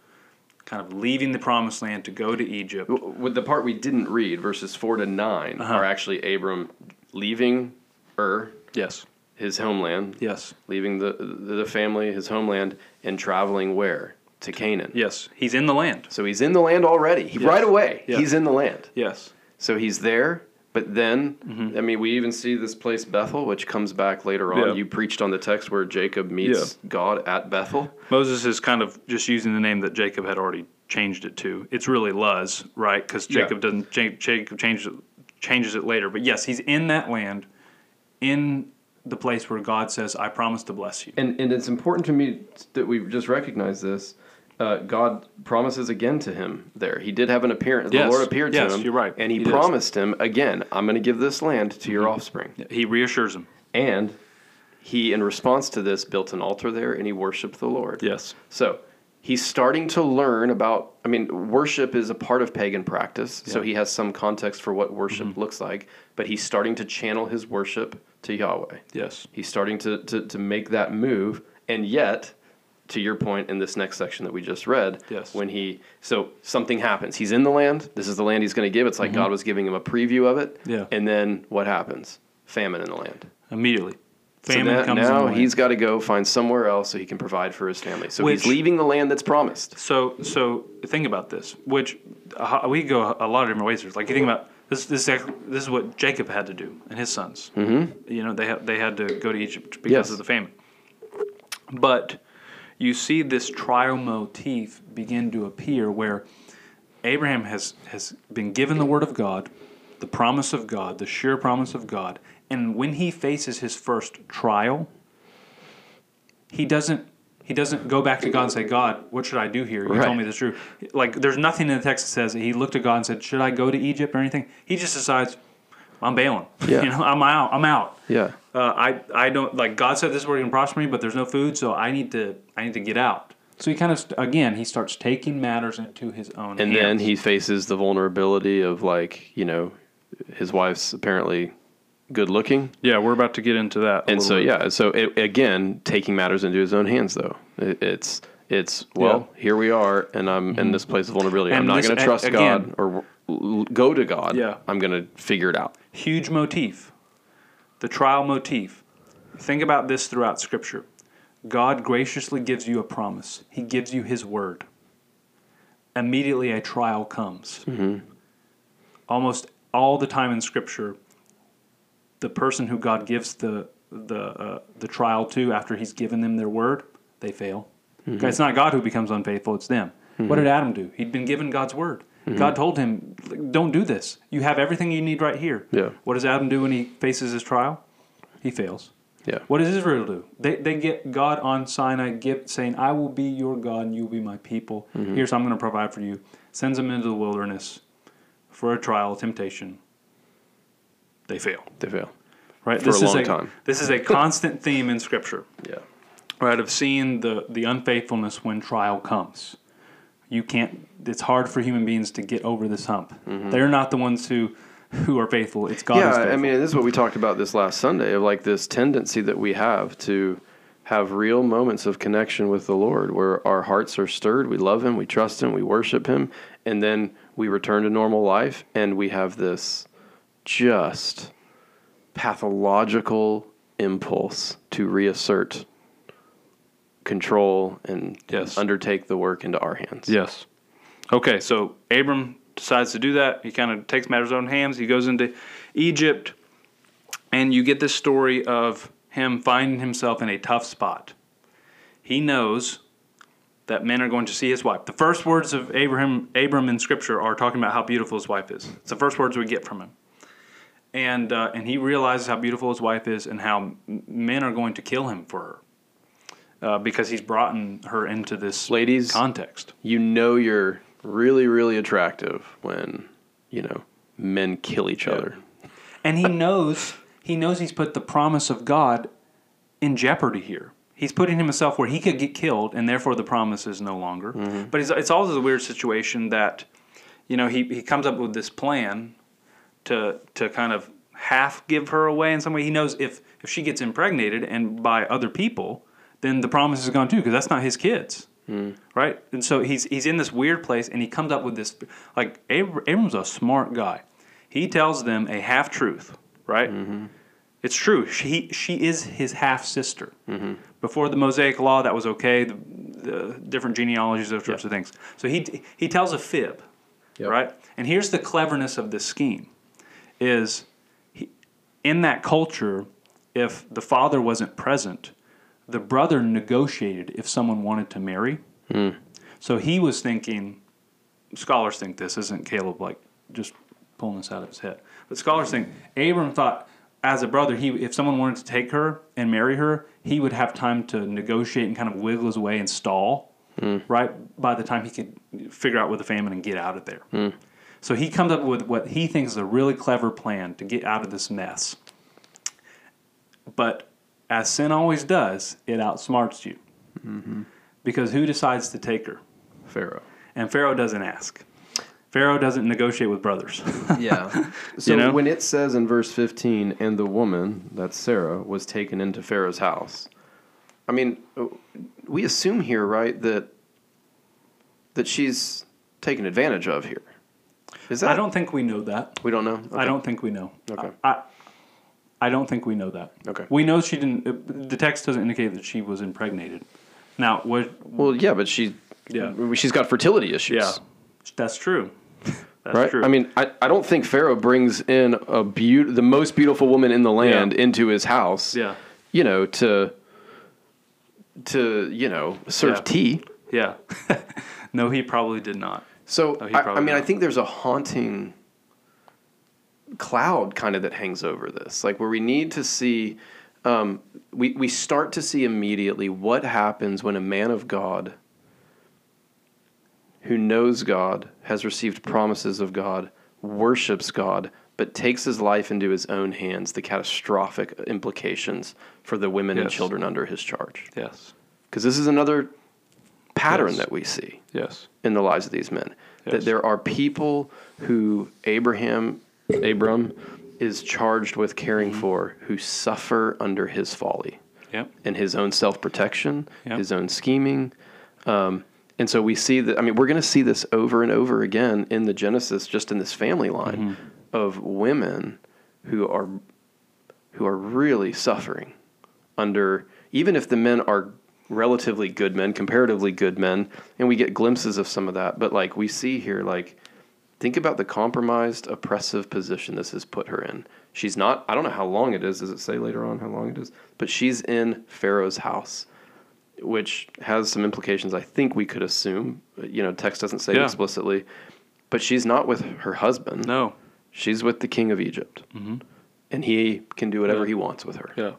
Speaker 1: kind of leaving the promised land to go to Egypt.
Speaker 2: With the part we didn't read, verses 4 to 9,
Speaker 1: Uh-huh.
Speaker 2: are actually Abram leaving Ur,
Speaker 1: Yes.
Speaker 2: his homeland,
Speaker 1: Yes.
Speaker 2: leaving the, the, family, his homeland, and traveling where? To Canaan.
Speaker 1: Yes. He's in the land.
Speaker 2: So he's in the land already. He, Right away,
Speaker 1: Yeah.
Speaker 2: he's in the land.
Speaker 1: Yes.
Speaker 2: So he's there, but then,
Speaker 1: Mm-hmm.
Speaker 2: I mean, we even see this place Bethel, which comes back later on.
Speaker 1: Yeah.
Speaker 2: You preached on the text where Jacob meets God at Bethel.
Speaker 1: Moses is kind of just using the name that Jacob had already changed it to. It's really Luz, right? Because
Speaker 2: Yeah.
Speaker 1: Jacob doesn't. Ja- Jacob changes it, changes it later. But yes, he's in that land, in the place where God says, "I promise to bless you."
Speaker 2: And, and it's important to me that we just recognize this. Uh, God promises again to him there. He did have an appearance.
Speaker 1: Yes.
Speaker 2: The Lord appeared
Speaker 1: Yes,
Speaker 2: to him.
Speaker 1: you're right.
Speaker 2: And he,
Speaker 1: He does.
Speaker 2: promised him again, I'm going to give this land to your offspring.
Speaker 1: He reassures him.
Speaker 2: And he, in response to this, built an altar there and he worshiped the Lord.
Speaker 1: Yes.
Speaker 2: So he's starting to learn about, I mean, worship is a part of pagan practice. So he has some context for what worship looks like, but he's starting to channel his worship to Yahweh.
Speaker 1: Yes.
Speaker 2: He's starting to, to, to make that move. And yet, to your point in this next section that we just read,
Speaker 1: Yes.
Speaker 2: when he, so something happens. He's in the land. This is the land he's going to give. It's like God was giving him a preview of it.
Speaker 1: Mm-hmm. Yeah.
Speaker 2: And then what happens? Famine in the land.
Speaker 1: Immediately.
Speaker 2: So
Speaker 1: Famine
Speaker 2: that-
Speaker 1: comes
Speaker 2: now he's got to go find somewhere else so he can provide for his family. So
Speaker 1: Which-
Speaker 2: he's leaving the land that's promised.
Speaker 1: So, so think about this. Which uh, we go a lot of different ways. Like you think about this. This is this is what Jacob had to do and his sons. Mm-hmm. You know, they had they had to go to Egypt because
Speaker 2: Yes.
Speaker 1: of the famine. But you see this trial motif begin to appear where Abraham has has been given the word of God, the promise of God, the sure promise of God, and when he faces his first trial, he doesn't he doesn't go back to God and say, God, what should I do here? You
Speaker 2: Right.
Speaker 1: told me the truth. Like there's nothing in the text that says that he looked at God and said, Should I go to Egypt or anything? He just decides, I'm bailing.
Speaker 2: Yeah.
Speaker 1: You know, I'm out. I'm out.
Speaker 2: Yeah.
Speaker 1: Uh, I I don't like God said this is where you can prosper me, but there's no food, so I need to I need to get out. So he kind of st- again he starts taking matters into his own
Speaker 2: and
Speaker 1: hands.
Speaker 2: then he faces the vulnerability of like you know his wife's apparently good looking
Speaker 1: yeah, we're about to get into that. a
Speaker 2: and
Speaker 1: little
Speaker 2: so
Speaker 1: bit.
Speaker 2: yeah so it, again taking matters into his own hands though it, it's it's well here we are and i'm in this place of vulnerability i'm not going to trust
Speaker 1: again-
Speaker 2: god or go to god
Speaker 1: Yeah.
Speaker 2: i'm going to figure it out
Speaker 1: huge motif, the trial motif. Think about this throughout Scripture. God graciously gives you a promise. He gives you His word. Immediately, a trial comes. Mm-hmm. Almost all the time in Scripture, the person who God gives the the uh, the trial to after He's given them their word, they fail. Okay, It's not God who becomes unfaithful; it's them. What mm-hmm. did Adam do? He'd been given God's word. God told him, "Don't do this. You have everything you need right here."
Speaker 2: Yeah.
Speaker 1: What does Adam do when he faces his trial? He fails.
Speaker 2: yeah
Speaker 1: What does Israel do? They, they get God on Sinai give, saying, I will be your God and you will be my people.
Speaker 2: Mm-hmm.
Speaker 1: Here's how I'm going to provide for you. Sends them into the wilderness for a trial, a temptation. They fail.
Speaker 2: they fail
Speaker 1: Right?
Speaker 2: For a
Speaker 1: this
Speaker 2: long
Speaker 1: is
Speaker 2: time.
Speaker 1: This is a constant theme in Scripture,
Speaker 2: yeah
Speaker 1: right? Of seeing the, the unfaithfulness when trial comes. You can't, it's hard for human beings to get over this hump. They're not the ones who, who are faithful. It's God
Speaker 2: Mm-hmm. yeah i mean this is what we talked about this last sunday of like this tendency that we have to have real moments of connection with the lord where our hearts are stirred we love him we trust him we worship him and then we return to normal life and we have this just pathological impulse to reassert control and
Speaker 1: Yes.
Speaker 2: undertake the work into our hands
Speaker 1: Yes. Okay, so Abram decides to do that. He kind of takes matters in his own hands. He goes into Egypt, and you get this story of him finding himself in a tough spot. He knows that men are going to see his wife. The first words of Abraham, Abram in Scripture are talking about how beautiful his wife is. It's the first words we get from him. And, uh, and he realizes how beautiful his wife is and how men are going to kill him for her. Uh, because he's brought in- her into this
Speaker 2: Ladies,
Speaker 1: context.
Speaker 2: you know you're really really attractive when you know men kill each other
Speaker 1: and he knows he knows he's put the promise of God in jeopardy here. He's putting himself where he could get killed, and therefore the promise is no longer. But it's, it's also a weird situation that, you know, he, he comes up with this plan to to kind of half give her away in some way. He knows if if she gets impregnated and by other people, then the promise is gone too, because that's not his kids. Hmm. Right, and so he's he's in this weird place, and he comes up with this like Abr- Abram's a smart guy. He tells them a half truth, right? Mm-hmm. It's true. She she is his half sister. Mm-hmm. Before the Mosaic Law, that was okay. The, the different genealogies, those sorts of things. So he he tells a fib,
Speaker 2: Yep.
Speaker 1: right? And here's the cleverness of this scheme: is he, in that culture, if the father wasn't present, the brother negotiated if someone wanted to marry. Hmm. So he was thinking. Scholars think this isn't Caleb like just pulling this out of his head, but scholars think Abram thought as a brother, he if someone wanted to take her and marry her, he would have time to negotiate and kind of wiggle his way and stall, hmm. right? By the time he could figure out with the famine and get out of there. Hmm. So he comes up with what he thinks is a really clever plan to get out of this mess. But as sin always does, it outsmarts you. Mm-hmm. Because who decides to take her?
Speaker 2: pharaoh
Speaker 1: And Pharaoh doesn't ask. Pharaoh doesn't negotiate with brothers.
Speaker 2: yeah so
Speaker 1: You know?
Speaker 2: when it says in verse 15 and the woman that's sarah was taken into pharaoh's house i mean we assume here right that that she's taken advantage of here is that
Speaker 1: I don't think we know that.
Speaker 2: we don't know
Speaker 1: I don't think we know.
Speaker 2: Okay.
Speaker 1: I, I don't think we know that.
Speaker 2: Okay.
Speaker 1: We know she didn't. uh, The text doesn't indicate that she was impregnated. Now, what?
Speaker 2: well yeah but she
Speaker 1: Yeah.
Speaker 2: she's got fertility issues
Speaker 1: Yeah, that's true. That's
Speaker 2: right?
Speaker 1: true.
Speaker 2: I mean, I, I don't think Pharaoh brings in a beau- the most beautiful woman in the land
Speaker 1: Yeah.
Speaker 2: into his house.
Speaker 1: Yeah.
Speaker 2: You know, to to you know serve
Speaker 1: Yeah.
Speaker 2: tea.
Speaker 1: yeah. no, he probably did not.
Speaker 2: So
Speaker 1: he
Speaker 2: I, I
Speaker 1: probably
Speaker 2: mean, I think there's a haunting cloud kind of that hangs over this, like where we need to see. Um, we we start to see immediately what happens when a man of God who knows God, has received promises of God, worships God, but takes his life into his own hands, the catastrophic implications for the women and children under his charge.
Speaker 1: Yes.
Speaker 2: Because this is another pattern
Speaker 1: Yes.
Speaker 2: that we see
Speaker 1: Yes.
Speaker 2: in the lives of these men. That there are people who Abraham, Abram, is charged with caring
Speaker 1: Mm-hmm.
Speaker 2: for who suffer under his folly
Speaker 1: Yep.
Speaker 2: and his own self protection,
Speaker 1: Yep.
Speaker 2: his own scheming. Um, and so we see that, I mean, we're going to see this over and over again in the Genesis, just in this family line
Speaker 1: Mm-hmm.
Speaker 2: of women who are who are really suffering under even if the men are relatively good men, comparatively good men, and we get glimpses of some of that, but like we see here, like think about the compromised, oppressive position this has put her in. She's not I don't know how long it is, does it say later on how long it is? But she's in Pharaoh's house, which has some implications I think we could assume. You know, text doesn't say it
Speaker 1: Yeah.
Speaker 2: explicitly. But she's not with her husband.
Speaker 1: No.
Speaker 2: She's with the king of Egypt. Mm-hmm. And he can do whatever
Speaker 1: Yeah.
Speaker 2: he wants with her.
Speaker 1: Yeah.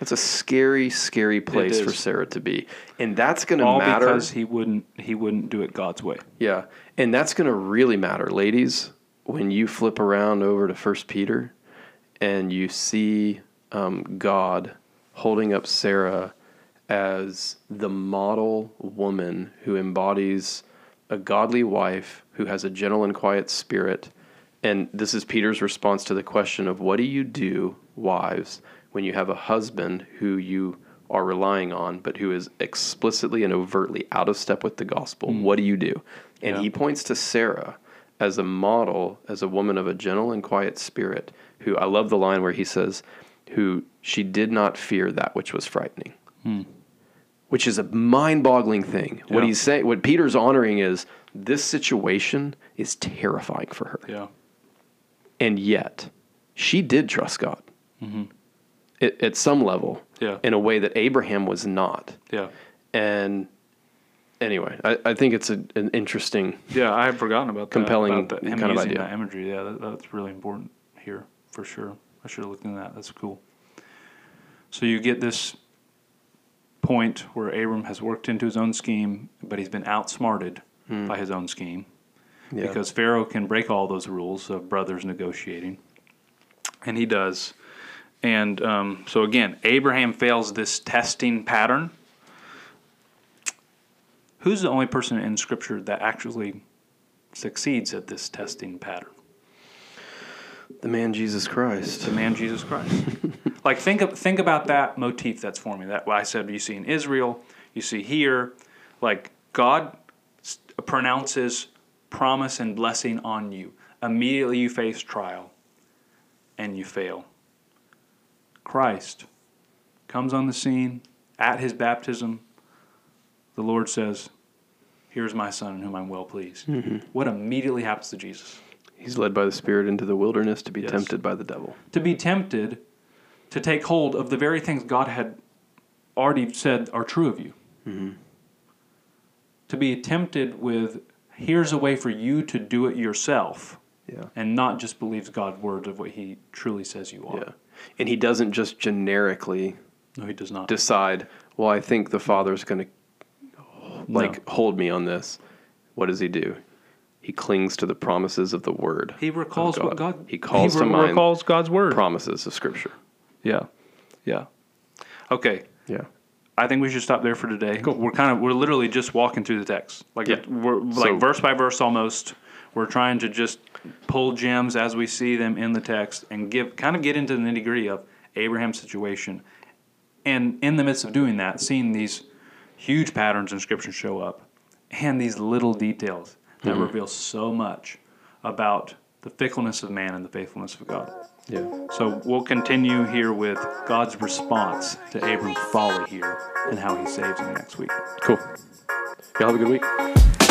Speaker 2: That's a scary, scary place for. Sarah to be. And that's going to
Speaker 1: All
Speaker 2: matter.
Speaker 1: because he wouldn't he wouldn't do it God's way.
Speaker 2: yeah. And that's going to really matter, ladies, when you flip around over to First Peter and you see um, God holding up Sarah as the model woman who embodies a godly wife who has a gentle and quiet spirit. And this is Peter's response to the question of what do you do, wives, when you have a husband who you are relying on, but who is explicitly and overtly out of step with the gospel? Hmm. What do you do? And
Speaker 1: Yeah.
Speaker 2: he points to Sarah as a model, as a woman of a gentle and quiet spirit, who I love the line where he says, who she did not fear that which was frightening. Hmm. Which is a mind-boggling thing. What he's saying, what Peter's honoring is this situation is terrifying for her,
Speaker 1: Yeah.
Speaker 2: and yet she did trust God mm-hmm. At, at some level.
Speaker 1: Yeah.
Speaker 2: in a way that Abraham was not.
Speaker 1: Yeah.
Speaker 2: And anyway, I, I think it's a, an interesting.
Speaker 1: Yeah, I had forgotten about
Speaker 2: Compelling
Speaker 1: that. About the,
Speaker 2: kind of idea.
Speaker 1: that imagery. Yeah, that, that's really important here for sure. I should have looked into that. That's cool. So you get this point where Abram has worked into his own scheme, but he's been outsmarted hmm. by his own scheme.
Speaker 2: Yeah.
Speaker 1: because Pharaoh can break all those rules of brothers negotiating, and he does. And um, so again, Abraham fails this testing pattern. Who's the only person in Scripture that actually succeeds at this testing pattern?
Speaker 2: the man Jesus Christ.
Speaker 1: The man Jesus Christ. like think of, think about that motif that's forming. That I said you see in Israel, you see here, like God pronounces promise and blessing on you. Immediately you face trial, and you fail. Christ comes on the scene at his baptism. The Lord says, "Here's my son, in whom I'm well pleased." Mm-hmm. What immediately happens to Jesus?
Speaker 2: He's led by the Spirit into the wilderness to be
Speaker 1: Yes.
Speaker 2: tempted by the devil.
Speaker 1: to be tempted to take hold of the very things God had already said are true of you. Mm-hmm. To be tempted with, here's a way for you to do it yourself
Speaker 2: Yeah.
Speaker 1: and not just believes God's word of what he truly says you are.
Speaker 2: Yeah. And he doesn't just generically
Speaker 1: No, he does not.
Speaker 2: decide, well, I think the Father's going to like
Speaker 1: No.
Speaker 2: hold me on this. What does he do? He clings to the promises of the word.
Speaker 1: he recalls
Speaker 2: of
Speaker 1: what God
Speaker 2: He calls
Speaker 1: he
Speaker 2: to mind
Speaker 1: recalls God's word.
Speaker 2: promises of Scripture.
Speaker 1: yeah. Yeah. Okay.
Speaker 2: Yeah.
Speaker 1: I think we should stop there for today. Cool. We're kind of we're literally just walking through the text, like
Speaker 2: Yeah.
Speaker 1: we're
Speaker 2: So-
Speaker 1: like verse by verse almost. We're trying to just pull gems as we see them in the text and give kind of get into the nitty gritty of Abraham's situation, and in the midst of doing that, seeing these huge patterns in Scripture show up, and these little details that mm-hmm. reveal so much about the fickleness of man and the faithfulness of God.
Speaker 2: Yeah.
Speaker 1: So we'll continue here with God's response to Abram's folly here and how he saves him next week.
Speaker 2: Cool. Y'all have a good week.